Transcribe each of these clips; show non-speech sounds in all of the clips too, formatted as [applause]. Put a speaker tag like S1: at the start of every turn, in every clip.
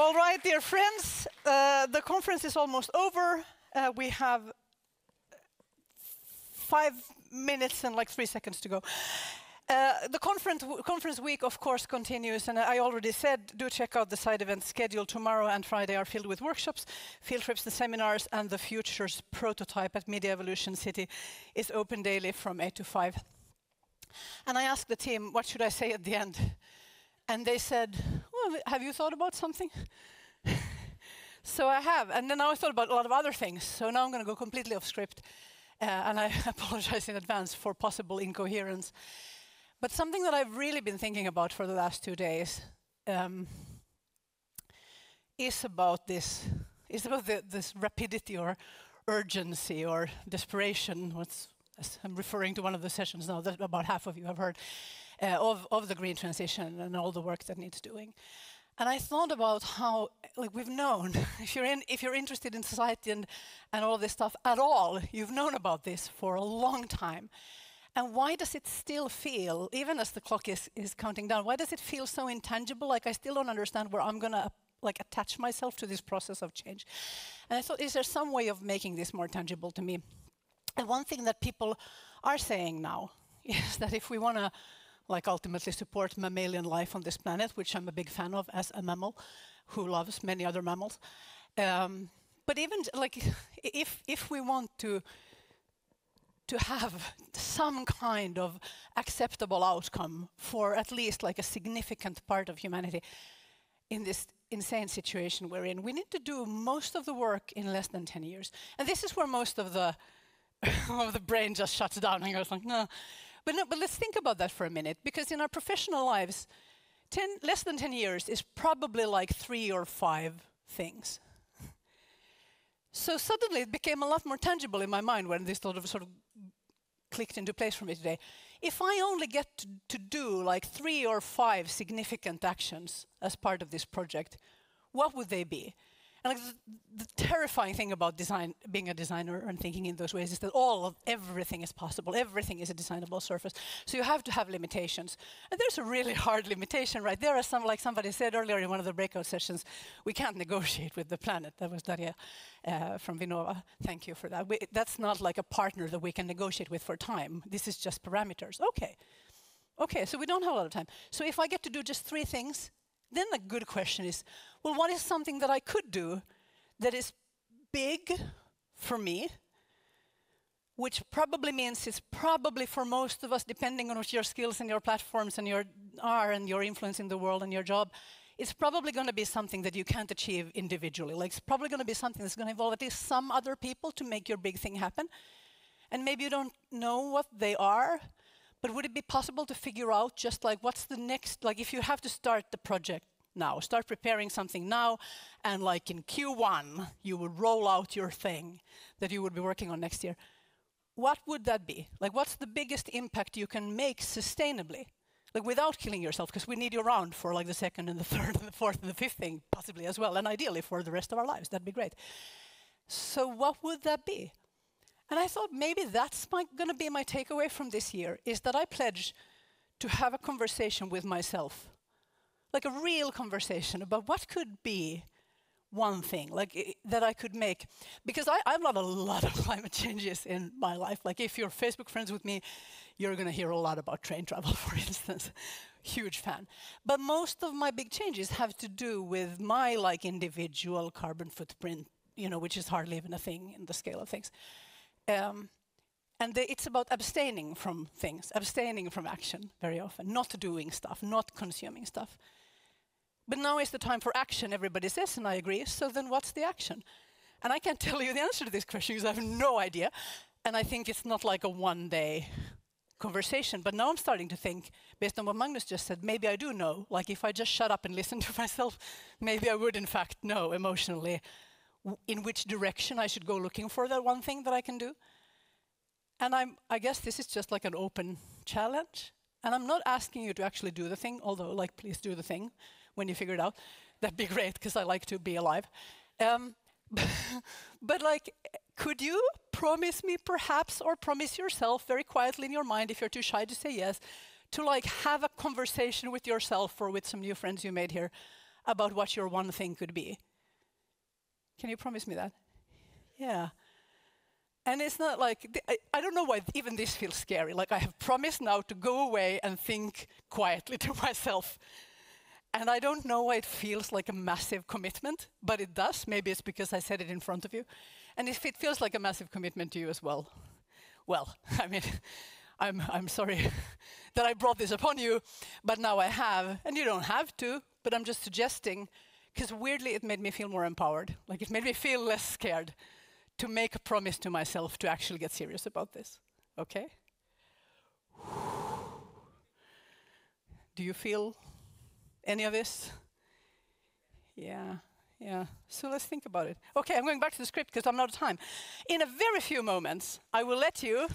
S1: All right, dear friends, uh, the conference is almost over. Uh, we have five minutes and like three seconds to go. Uh, the conference, conference week, of course, continues, and I already said, do check out the side event schedule. Tomorrow and Friday are filled with workshops, field trips, the seminars, and the futures prototype at Media Evolution City is open daily from 8 to 5. And I asked the team, what should I say at the end? And they said, well, have you thought about something? [laughs] so I have. And then I thought about a lot of other things. So now I'm going to go completely off script. Uh, and I [laughs] apologize in advance for possible incoherence. But something that I've really been thinking about for the last two days um, is about this, is about the, this rapidity or urgency or desperation. What's, I'm referring to one of the sessions now that about half of you have heard Uh, of, of the green transition and all the work that needs doing. And I thought about how, like we've known, [laughs] if you're, in, if you're interested in society and, and all this stuff at all, you've known about this for a long time. And why does it still feel, even as the clock is, is counting down, why does it feel so intangible? Like I still don't understand where I'm gonna like attach myself to this process of change. And I thought, is there some way of making this more tangible to me? And one thing that people are saying now [laughs] is that if we wanna like ultimately support mammalian life on this planet, which I'm a big fan of as a mammal who loves many other mammals. Um, but even like if if we want to to have some kind of acceptable outcome for at least like a significant part of humanity in this insane situation we're in, we need to do most of the work in less than 10 years. And this is where most of the [laughs] of the brain just shuts down and goes like, no, but, no, but let's think about that for a minute, because in our professional lives, 10, less than 10 years is probably like three or five things. So suddenly it became a lot more tangible in my mind when this sort of, sort of clicked into place for me today. If I only get to, to do like three or five significant actions as part of this project, what would they be? Like the, terrifying thing about design, being a designer and thinking in those ways is that all of everything is possible. Everything is a designable surface. So you have to have limitations. And there's a really hard limitation right there. As some, like somebody said earlier in one of the breakout sessions, we can't negotiate with the planet. That was Daria uh, from Vinnova. Thank you for that. We, that's not like a partner that we can negotiate with for time. This is just parameters. Okay. Okay, so we don't have a lot of time. So if I get to do just three things, then the good question is, well, what is something that I could do that is big for me, which probably means it's probably for most of us, depending on what your skills and your platforms and your are and your influence in the world and your job, it's probably going to be something that you can't achieve individually. Like it's probably going to be something that's going to involve at least some other people to make your big thing happen. And maybe you don't know what they are, but would it be possible to figure out just like what's the next, like if you have to start the project now, start preparing something now, and like in Q1, you would roll out your thing that you would be working on next year. What would that be? Like, what's the biggest impact you can make sustainably? Like, without killing yourself, because we need you around for like the second and the [laughs] third and the fourth and the fifth thing, possibly as well, and ideally for the rest of our lives. That'd be great. So, what would that be? And I thought maybe that's going to be my takeaway from this year is that I pledge to have a conversation with myself, like a real conversation about what could be one thing like eh, that I could make because I, I've done a lot of [laughs] climate changes in my life. Like if you're Facebook friends with me, you're going to hear a lot about train travel, [laughs] for instance. Huge fan. But most of my big changes have to do with my like individual carbon footprint, you know, which is hardly even a thing in the scale of things. Um, and the, it's about abstaining from things, abstaining from action very often, not doing stuff, not consuming stuff. But now is the time for action, everybody says, and I agree. So then what's the action? And I can't [laughs] tell you the answer to this question because I have no idea. And I think it's not like a one day conversation. But now I'm starting to think, based on what Magnus just said, maybe I do know. Like if I just shut up and listen [laughs] to myself, maybe I would in fact know emotionally in which direction I should go looking for that one thing that I can do. And I'm, I guess this is just like an open challenge. And I'm not asking you to actually do the thing, although, like, please do the thing when you figure it out. That'd be [laughs] great, because I like to be alive. Um, [laughs] but, like, could you promise me, perhaps, or promise yourself very quietly in your mind, if you're too shy to say yes, to, like, have a conversation with yourself or with some new friends you made here about what your one thing could be. Can you promise me that? Yeah. And it's not like, I, don't know why even this feels scary. Like I have promised now to go away and think quietly [laughs] to myself. And I don't know why it feels like a massive commitment, but it does. Maybe it's because I said it in front of you. And if it feels like a massive commitment to you as well, well, [laughs] I mean, [laughs] I'm, I'm sorry that I brought this upon you, but now I have, and you don't have to, but I'm just suggesting, because weirdly it made me feel more empowered. Like it made me feel less scared to make a promise to myself to actually get serious about this. Okay? Do you feel any of this? Yeah, yeah. So let's think about it. Okay, I'm going back to the script because I'm out of time. In a very few moments, I will let you.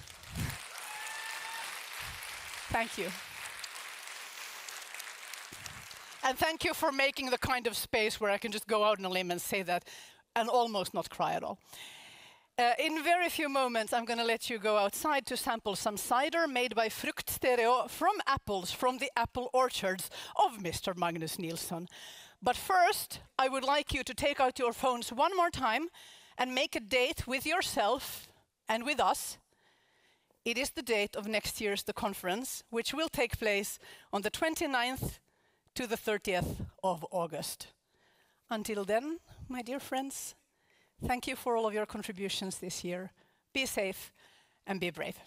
S1: Thank you. And thank you for making the kind of space where I can just go out on a limb and say that and almost not cry at all. Uh, in very few moments, I'm going to let you go outside to sample some cider made by Frukt Stereo from apples from the apple orchards of Mr. Magnus Nilsson. But first, I would like you to take out your phones one more time and make a date with yourself and with us. It is the date of next year's The Conference, which will take place on the 29th to the 30th of August. Until then, my dear friends, Thank you for all of your contributions this year. Be safe and be brave.